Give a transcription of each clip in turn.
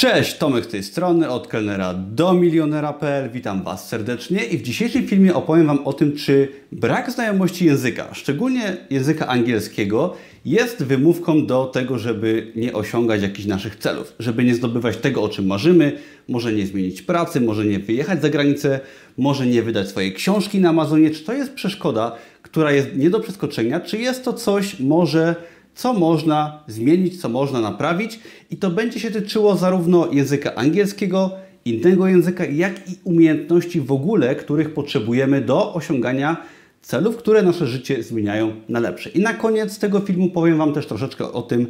Cześć, Tomek z tej strony, od kelnera do milionera.pl. Witam Was serdecznie i w dzisiejszym filmie opowiem Wam o tym, czy brak znajomości języka, szczególnie języka angielskiego, jest wymówką do tego, żeby nie osiągać jakichś naszych celów, żeby nie zdobywać tego, o czym marzymy, może nie zmienić pracy, może nie wyjechać za granicę, może nie wydać swojej książki na Amazonie. Czy to jest przeszkoda, która jest nie do przeskoczenia, czy jest to coś może co można zmienić, co można naprawić i to będzie się tyczyło zarówno języka angielskiego, innego języka, jak i umiejętności w ogóle, których potrzebujemy do osiągania celów, które nasze życie zmieniają na lepsze. I na koniec tego filmu powiem Wam też troszeczkę o tym,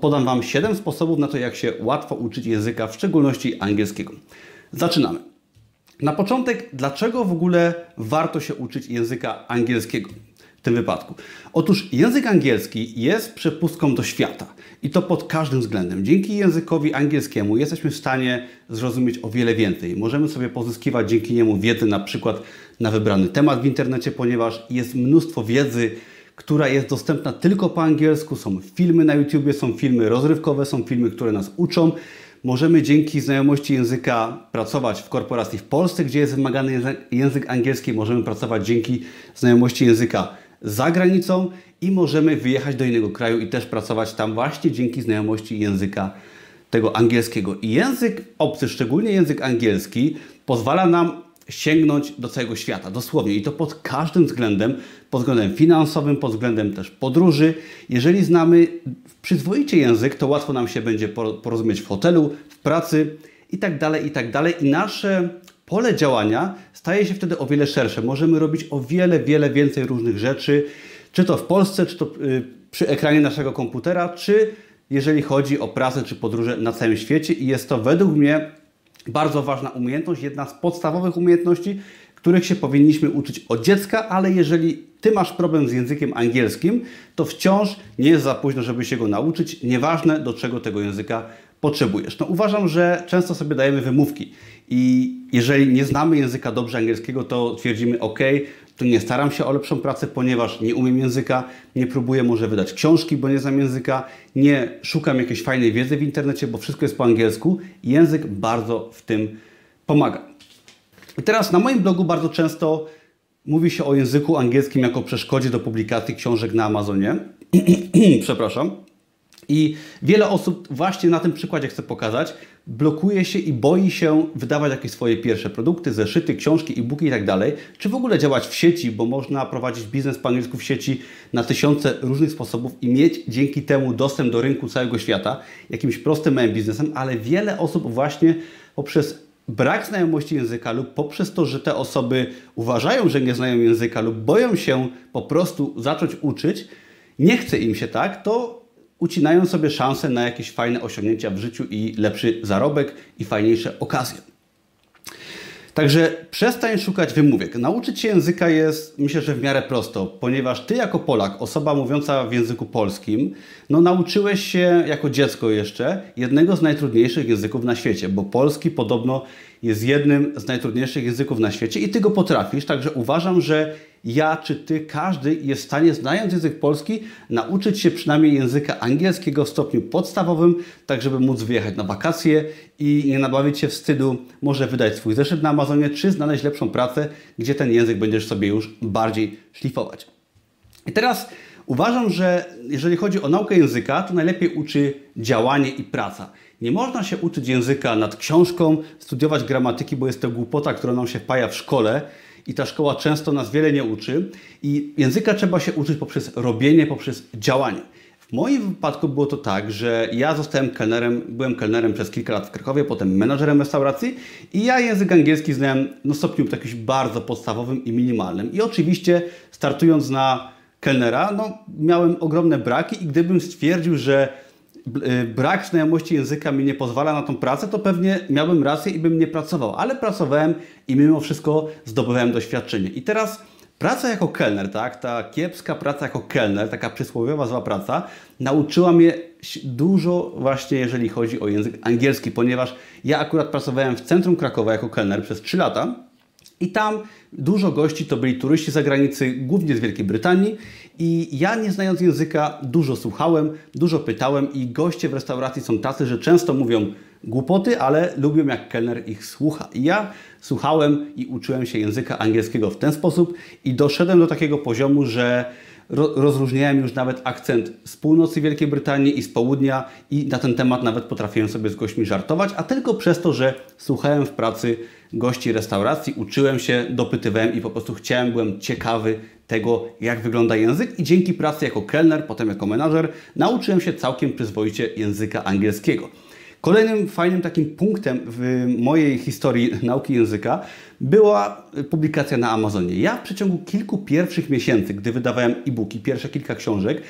podam Wam 7 sposobów na to, jak się łatwo uczyć języka, w szczególności angielskiego. Zaczynamy. Na początek, dlaczego w ogóle warto się uczyć języka angielskiego? W tym wypadku? Otóż język angielski jest przepustką do świata i to pod każdym względem. Dzięki językowi angielskiemu jesteśmy w stanie zrozumieć o wiele więcej. Możemy sobie pozyskiwać dzięki niemu wiedzę na przykład na wybrany temat w internecie, ponieważ jest mnóstwo wiedzy, która jest dostępna tylko po angielsku. Są filmy na YouTubie, są filmy rozrywkowe, są filmy, które nas uczą. Możemy dzięki znajomości języka pracować w korporacji w Polsce, gdzie jest wymagany język angielski. Możemy pracować dzięki znajomości języka za granicą i możemy wyjechać do innego kraju i też pracować tam właśnie dzięki znajomości języka tego angielskiego. I język obcy, szczególnie język angielski, pozwala nam sięgnąć do całego świata, dosłownie. I to pod każdym względem, pod względem finansowym, pod względem też podróży. Jeżeli znamy przyzwoicie język, to łatwo nam się będzie porozumieć w hotelu, w pracy i tak dalej, i tak dalej. I nasze pole działania staje się wtedy o wiele szersze. Możemy robić o wiele, wiele więcej różnych rzeczy, czy to w Polsce, czy to y, przy ekranie naszego komputera, czy jeżeli chodzi o pracę czy podróże na całym świecie. I jest to według mnie bardzo ważna umiejętność, jedna z podstawowych umiejętności, których się powinniśmy uczyć od dziecka, ale jeżeli Ty masz problem z językiem angielskim, to wciąż nie jest za późno, żeby się go nauczyć, nieważne do czego tego języka potrzebujesz. No, uważam, że często sobie dajemy wymówki i jeżeli nie znamy języka dobrze angielskiego, to twierdzimy OK, to nie staram się o lepszą pracę, ponieważ nie umiem języka, nie próbuję może wydać książki, bo nie znam języka, nie szukam jakiejś fajnej wiedzy w internecie, bo wszystko jest po angielsku. Język bardzo w tym pomaga. I teraz na moim blogu bardzo często mówi się o języku angielskim jako przeszkodzie do publikacji książek na Amazonie. Przepraszam. I wiele osób właśnie na tym przykładzie chcę pokazać, blokuje się i boi się wydawać jakieś swoje pierwsze produkty, zeszyty, książki, e-booki i tak czy w ogóle działać w sieci, bo można prowadzić biznes po angielsku w sieci na tysiące różnych sposobów i mieć dzięki temu dostęp do rynku całego świata jakimś prostym małym biznesem, ale wiele osób właśnie poprzez brak znajomości języka lub poprzez to, że te osoby uważają, że nie znają języka lub boją się po prostu zacząć uczyć, nie chce im się tak, to ucinają sobie szansę na jakieś fajne osiągnięcia w życiu i lepszy zarobek i fajniejsze okazje. Także przestań szukać wymówek. Nauczyć się języka jest, myślę, że w miarę prosto, ponieważ ty jako Polak, osoba mówiąca w języku polskim, no nauczyłeś się jako dziecko jeszcze jednego z najtrudniejszych języków na świecie, bo polski podobno jest jednym z najtrudniejszych języków na świecie i ty go potrafisz, także uważam, że ja czy ty, każdy jest w stanie, znając język polski, nauczyć się przynajmniej języka angielskiego w stopniu podstawowym, tak żeby móc wyjechać na wakacje i nie nabawić się wstydu, może wydać swój zeszyt na Amazonie, czy znaleźć lepszą pracę, gdzie ten język będziesz sobie już bardziej szlifować. I teraz uważam, że jeżeli chodzi o naukę języka, to najlepiej uczy działanie i praca. Nie można się uczyć języka nad książką, studiować gramatyki, bo jest to głupota, która nam się wpaja w szkole i ta szkoła często nas wiele nie uczy. I języka trzeba się uczyć poprzez robienie, poprzez działanie. W moim wypadku było to tak, że ja zostałem kelnerem, byłem kelnerem przez kilka lat w Krakowie, potem menadżerem restauracji i ja język angielski znałem no stopniu takim bardzo podstawowym i minimalnym. I oczywiście startując na kelnera, no miałem ogromne braki i gdybym stwierdził, że brak znajomości języka mi nie pozwala na tą pracę, to pewnie miałbym rację i bym nie pracował, ale pracowałem i mimo wszystko zdobywałem doświadczenie. I teraz praca jako kelner, tak, ta kiepska praca jako kelner, taka przysłowiowa zła praca, nauczyła mnie dużo właśnie jeżeli chodzi o język angielski, ponieważ ja akurat pracowałem w centrum Krakowa jako kelner przez 3 lata i tam dużo gości to byli turyści z zagranicy, głównie z Wielkiej Brytanii. I ja, nie znając języka, dużo słuchałem, dużo pytałem, i goście w restauracji są tacy, że często mówią głupoty, ale lubią jak kelner ich słucha. I ja słuchałem i uczyłem się języka angielskiego w ten sposób i doszedłem do takiego poziomu, że rozróżniałem już nawet akcent z północy Wielkiej Brytanii i z południa i na ten temat nawet potrafiłem sobie z gośćmi żartować, a tylko przez to, że słuchałem w pracy gości restauracji, uczyłem się, dopytywałem i po prostu chciałem, byłem ciekawy tego, jak wygląda język i dzięki pracy jako kelner, potem jako menadżer, nauczyłem się całkiem przyzwoicie języka angielskiego. Kolejnym fajnym takim punktem w mojej historii nauki języka była publikacja na Amazonie. Ja w przeciągu kilku pierwszych miesięcy, gdy wydawałem e-booki, pierwsze kilka książek,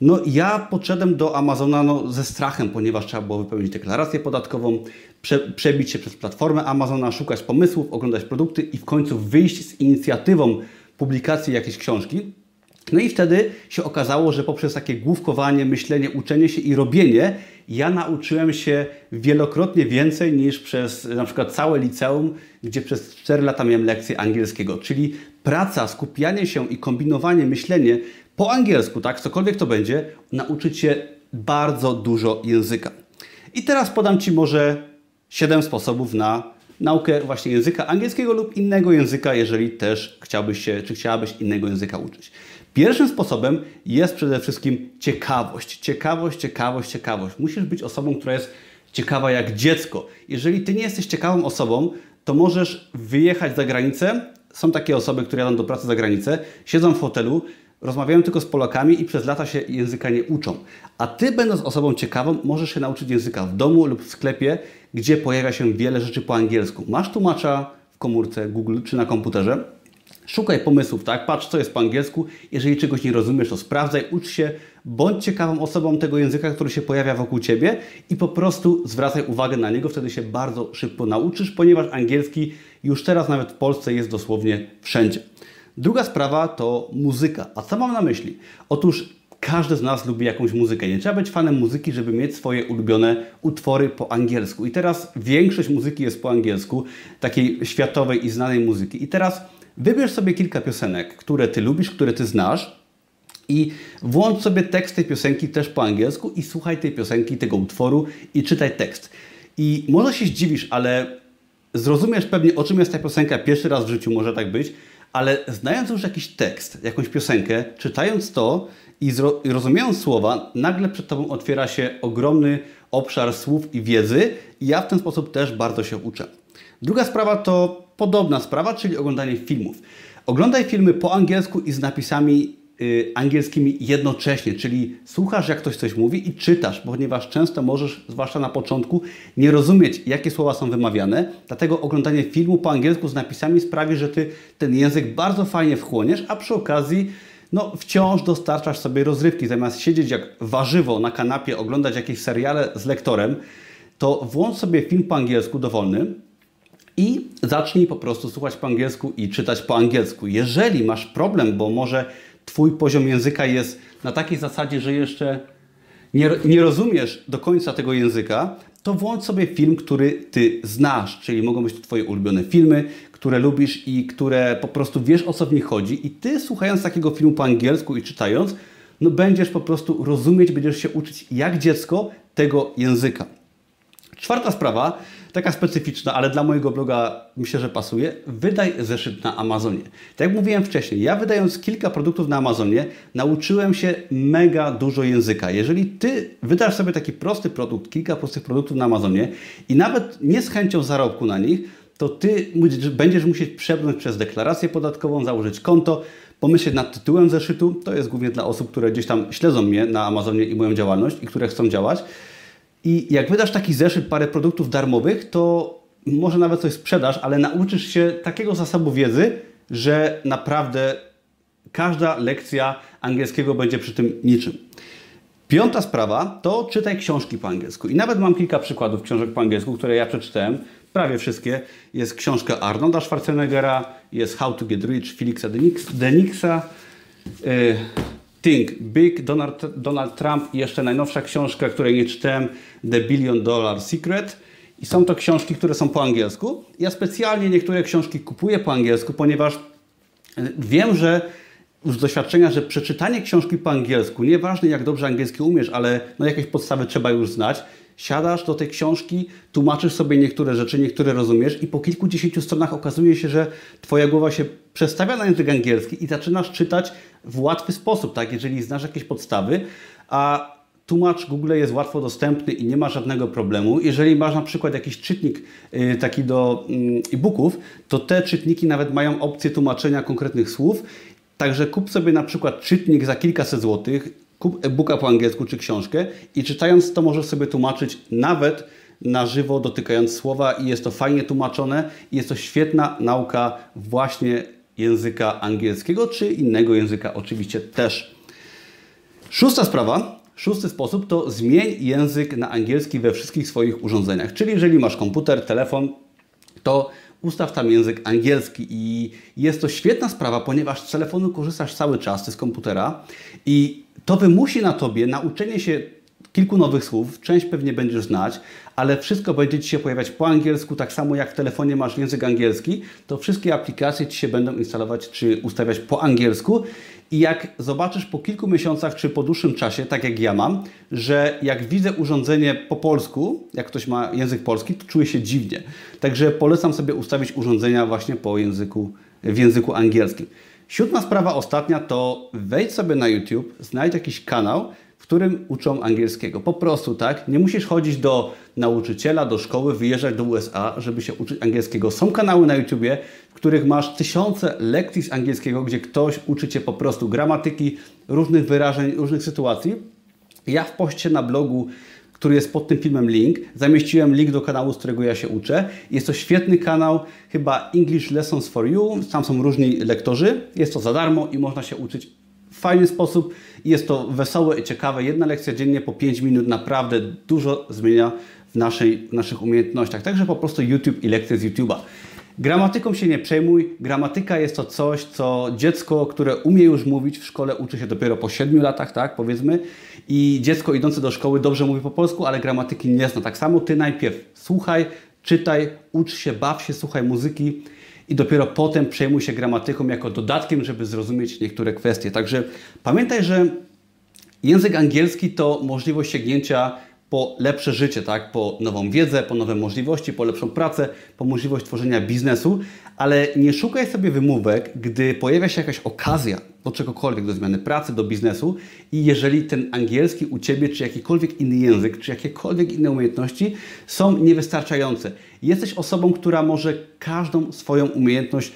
no ja podszedłem do Amazona no, ze strachem, ponieważ trzeba było wypełnić deklarację podatkową, prze, przebić się przez platformę Amazona, szukać pomysłów, oglądać produkty i w końcu wyjść z inicjatywą publikacji jakiejś książki. No i wtedy się okazało, że poprzez takie główkowanie, myślenie, uczenie się i robienie, ja nauczyłem się wielokrotnie więcej niż przez na przykład całe liceum, gdzie przez 4 lata miałem lekcję angielskiego. Czyli praca, skupianie się i kombinowanie, myślenie po angielsku, tak, cokolwiek to będzie, nauczyć się bardzo dużo języka. I teraz podam Ci może 7 sposobów na naukę właśnie języka angielskiego lub innego języka, jeżeli też chciałbyś się, czy chciałabyś innego języka uczyć. Pierwszym sposobem jest przede wszystkim ciekawość. Ciekawość, ciekawość, ciekawość. Musisz być osobą, która jest ciekawa jak dziecko. Jeżeli ty nie jesteś ciekawą osobą, to możesz wyjechać za granicę. Są takie osoby, które jadą do pracy za granicę, siedzą w hotelu, rozmawiają tylko z Polakami i przez lata się języka nie uczą. A ty, będąc osobą ciekawą, możesz się nauczyć języka w domu lub w sklepie, gdzie pojawia się wiele rzeczy po angielsku. Masz tłumacza w komórce Google czy na komputerze, Szukaj pomysłów, tak? Patrz, co jest po angielsku. Jeżeli czegoś nie rozumiesz, to sprawdzaj, ucz się, bądź ciekawą osobą tego języka, który się pojawia wokół ciebie i po prostu zwracaj uwagę na niego, wtedy się bardzo szybko nauczysz, ponieważ angielski już teraz nawet w Polsce jest dosłownie wszędzie. Druga sprawa to muzyka. A co mam na myśli? Otóż każdy z nas lubi jakąś muzykę. Nie trzeba być fanem muzyki, żeby mieć swoje ulubione utwory po angielsku. I teraz większość muzyki jest po angielsku, takiej światowej i znanej muzyki. I teraz Wybierz sobie kilka piosenek, które Ty lubisz, które Ty znasz i włącz sobie tekst tej piosenki też po angielsku i słuchaj tej piosenki, tego utworu i czytaj tekst. I może się zdziwisz, ale zrozumiesz pewnie o czym jest ta piosenka pierwszy raz w życiu, może tak być, ale znając już jakiś tekst, jakąś piosenkę, czytając to i, i rozumiejąc słowa, nagle przed Tobą otwiera się ogromny obszar słów i wiedzy i ja w ten sposób też bardzo się uczę. Druga sprawa to podobna sprawa, czyli oglądanie filmów. Oglądaj filmy po angielsku i z napisami angielskimi jednocześnie, czyli słuchasz jak ktoś coś mówi i czytasz, ponieważ często możesz, zwłaszcza na początku, nie rozumieć jakie słowa są wymawiane, dlatego oglądanie filmu po angielsku z napisami sprawi, że Ty ten język bardzo fajnie wchłoniesz, a przy okazji no, wciąż dostarczasz sobie rozrywki. Zamiast siedzieć jak warzywo na kanapie, oglądać jakieś seriale z lektorem, to włącz sobie film po angielsku dowolny, i zacznij po prostu słuchać po angielsku i czytać po angielsku. Jeżeli masz problem, bo może Twój poziom języka jest na takiej zasadzie, że jeszcze nie, nie rozumiesz do końca tego języka, to włącz sobie film, który Ty znasz, czyli mogą być to Twoje ulubione filmy, które lubisz i które po prostu wiesz o co w nich chodzi i Ty słuchając takiego filmu po angielsku i czytając, no będziesz po prostu rozumieć, będziesz się uczyć jak dziecko tego języka. Czwarta sprawa, taka specyficzna, ale dla mojego bloga myślę, że pasuje. Wydaj zeszyt na Amazonie. Tak jak mówiłem wcześniej, ja wydając kilka produktów na Amazonie, nauczyłem się mega dużo języka. Jeżeli ty wydasz sobie taki prosty produkt, kilka prostych produktów na Amazonie i nawet nie z chęcią zarobku na nich, to ty będziesz musieć przebrnąć przez deklarację podatkową, założyć konto, pomyśleć nad tytułem zeszytu. To jest głównie dla osób, które gdzieś tam śledzą mnie na Amazonie i moją działalność i które chcą działać i jak wydasz taki zeszyt, parę produktów darmowych, to może nawet coś sprzedasz, ale nauczysz się takiego zasobu wiedzy, że naprawdę każda lekcja angielskiego będzie przy tym niczym. Piąta sprawa to czytaj książki po angielsku. I nawet mam kilka przykładów książek po angielsku, które ja przeczytałem. Prawie wszystkie. Jest książka Arnolda Schwarzeneggera, jest How to Get Rich Felixa Denixa, y, Think Big, Donald, Donald Trump i jeszcze najnowsza książka, której nie czytałem, The Billion Dollar Secret. I są to książki, które są po angielsku. Ja specjalnie niektóre książki kupuję po angielsku, ponieważ e, wiem, że z doświadczenia, że przeczytanie książki po angielsku, nieważne jak dobrze angielski umiesz, ale no jakieś podstawy trzeba już znać, siadasz do tej książki, tłumaczysz sobie niektóre rzeczy, niektóre rozumiesz i po kilkudziesięciu stronach okazuje się, że Twoja głowa się przestawia na język angielski i zaczynasz czytać w łatwy sposób, tak? Jeżeli znasz jakieś podstawy, a tłumacz Google jest łatwo dostępny i nie ma żadnego problemu. Jeżeli masz na przykład jakiś czytnik y, taki do mm, e-booków, to te czytniki nawet mają opcję tłumaczenia konkretnych słów. Także kup sobie na przykład czytnik za kilkaset złotych, kup e-booka po angielsku czy książkę i czytając to możesz sobie tłumaczyć nawet na żywo, dotykając słowa i jest to fajnie tłumaczone i jest to świetna nauka właśnie języka angielskiego czy innego języka oczywiście też. Szósta sprawa Szósty sposób to zmień język na angielski we wszystkich swoich urządzeniach. Czyli jeżeli masz komputer, telefon, to ustaw tam język angielski i jest to świetna sprawa, ponieważ z telefonu korzystasz cały czas, z komputera i to wymusi na Tobie nauczenie się kilku nowych słów, część pewnie będziesz znać, ale wszystko będzie Ci się pojawiać po angielsku, tak samo jak w telefonie masz język angielski, to wszystkie aplikacje Ci się będą instalować czy ustawiać po angielsku i jak zobaczysz po kilku miesiącach czy po dłuższym czasie, tak jak ja mam, że jak widzę urządzenie po polsku, jak ktoś ma język polski, to czuję się dziwnie. Także polecam sobie ustawić urządzenia właśnie po języku, w języku angielskim. Siódma sprawa, ostatnia, to wejdź sobie na YouTube, znajdź jakiś kanał, w którym uczą angielskiego. Po prostu, tak? Nie musisz chodzić do nauczyciela, do szkoły, wyjeżdżać do USA, żeby się uczyć angielskiego. Są kanały na YouTubie, w których masz tysiące lekcji z angielskiego, gdzie ktoś uczy Cię po prostu gramatyki, różnych wyrażeń, różnych sytuacji. Ja w poście na blogu który jest pod tym filmem link. Zamieściłem link do kanału, z którego ja się uczę. Jest to świetny kanał, chyba English Lessons for You. Tam są różni lektorzy. Jest to za darmo i można się uczyć fajny sposób. Jest to wesołe i ciekawe. Jedna lekcja dziennie po 5 minut naprawdę dużo zmienia w, naszej, w naszych umiejętnościach. Także po prostu YouTube i lekcje z YouTube'a. Gramatyką się nie przejmuj. Gramatyka jest to coś, co dziecko, które umie już mówić w szkole, uczy się dopiero po 7 latach, tak powiedzmy. I dziecko idące do szkoły dobrze mówi po polsku, ale gramatyki nie zna. Tak samo ty najpierw słuchaj, czytaj, ucz się, baw się, słuchaj muzyki i dopiero potem przejmuj się gramatyką jako dodatkiem, żeby zrozumieć niektóre kwestie. Także pamiętaj, że język angielski to możliwość sięgnięcia po lepsze życie, tak? po nową wiedzę, po nowe możliwości, po lepszą pracę, po możliwość tworzenia biznesu, ale nie szukaj sobie wymówek, gdy pojawia się jakaś okazja do czegokolwiek, do zmiany pracy, do biznesu i jeżeli ten angielski u Ciebie, czy jakikolwiek inny język, czy jakiekolwiek inne umiejętności są niewystarczające. Jesteś osobą, która może każdą swoją umiejętność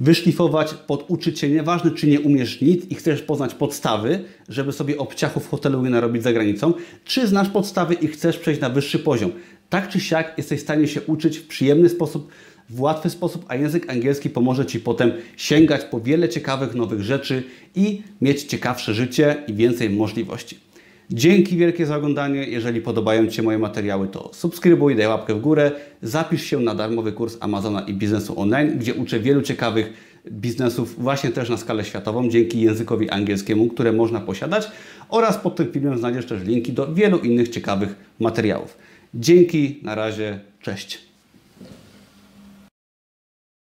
wyszlifować, poduczyć się, nieważne czy nie umiesz nic i chcesz poznać podstawy, żeby sobie obciachu w hotelu nie narobić za granicą, czy znasz podstawy i chcesz przejść na wyższy poziom. Tak czy siak jesteś w stanie się uczyć w przyjemny sposób, w łatwy sposób, a język angielski pomoże Ci potem sięgać po wiele ciekawych nowych rzeczy i mieć ciekawsze życie i więcej możliwości. Dzięki wielkie za oglądanie. Jeżeli podobają Ci się moje materiały, to subskrybuj, daj łapkę w górę, zapisz się na darmowy kurs Amazona i biznesu online, gdzie uczę wielu ciekawych biznesów właśnie też na skalę światową dzięki językowi angielskiemu, które można posiadać oraz pod tym filmem znajdziesz też linki do wielu innych ciekawych materiałów. Dzięki, na razie, cześć.